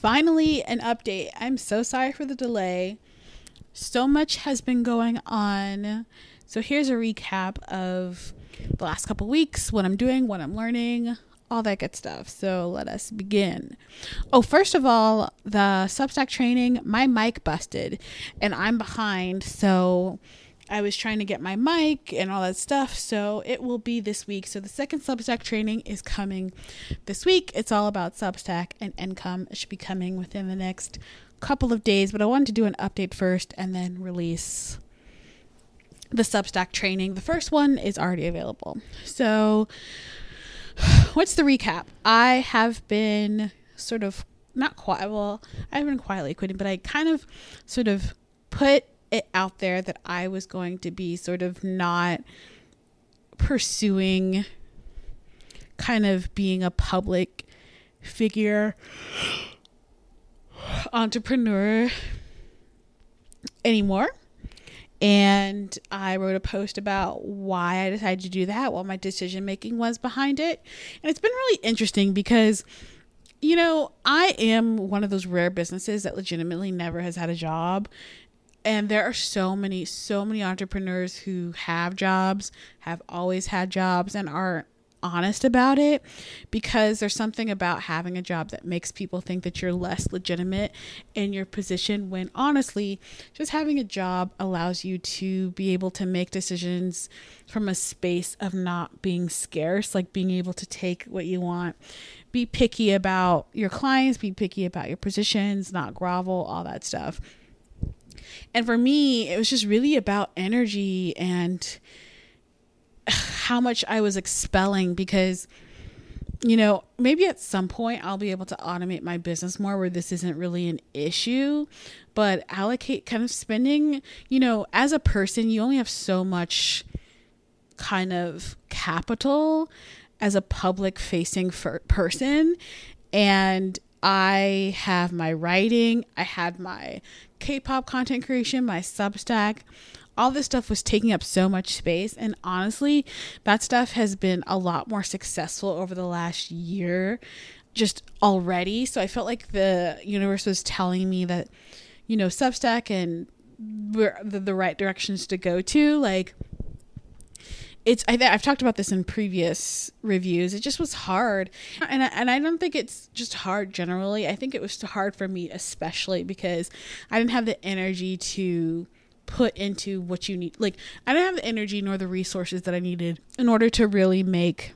finally an update. I'm so sorry for the delay. So much has been going on. So here's a recap of the last couple weeks, what I'm doing, what I'm learning, all that good stuff. So let us begin. Oh, first of all, the Substack training, my mic busted and I'm behind. So I was trying to get my mic and all that stuff. So it will be this week. So the second Substack training is coming this week. It's all about Substack and income. It should be coming within the next couple of days. But I wanted to do an update first and then release the Substack training. The first one is already available. So what's the recap? I have been sort of not quite well, I haven't been quietly quitting, but I kind of sort of put it out there that I was going to be sort of not pursuing kind of being a public figure entrepreneur anymore. And I wrote a post about why I decided to do that, what my decision making was behind it. And it's been really interesting because, you know, I am one of those rare businesses that legitimately never has had a job and there are so many so many entrepreneurs who have jobs have always had jobs and are honest about it because there's something about having a job that makes people think that you're less legitimate in your position when honestly just having a job allows you to be able to make decisions from a space of not being scarce like being able to take what you want be picky about your clients be picky about your positions not grovel all that stuff and for me, it was just really about energy and how much I was expelling because you know, maybe at some point I'll be able to automate my business more where this isn't really an issue, but allocate kind of spending, you know, as a person, you only have so much kind of capital as a public facing person. And I have my writing, I had my K-pop content creation, my Substack, all this stuff was taking up so much space and honestly, that stuff has been a lot more successful over the last year just already. So I felt like the universe was telling me that you know, Substack and the, the right directions to go to like it's I, have talked about this in previous reviews. It just was hard. And I, and I don't think it's just hard generally. I think it was hard for me especially because i didn't have the energy to put into what you need. Like i didn't have the energy nor the resources that i needed in order to really make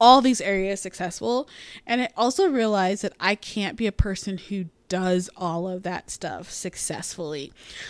all these areas successful. And i also realized that i can't be a person who does all of that stuff successfully.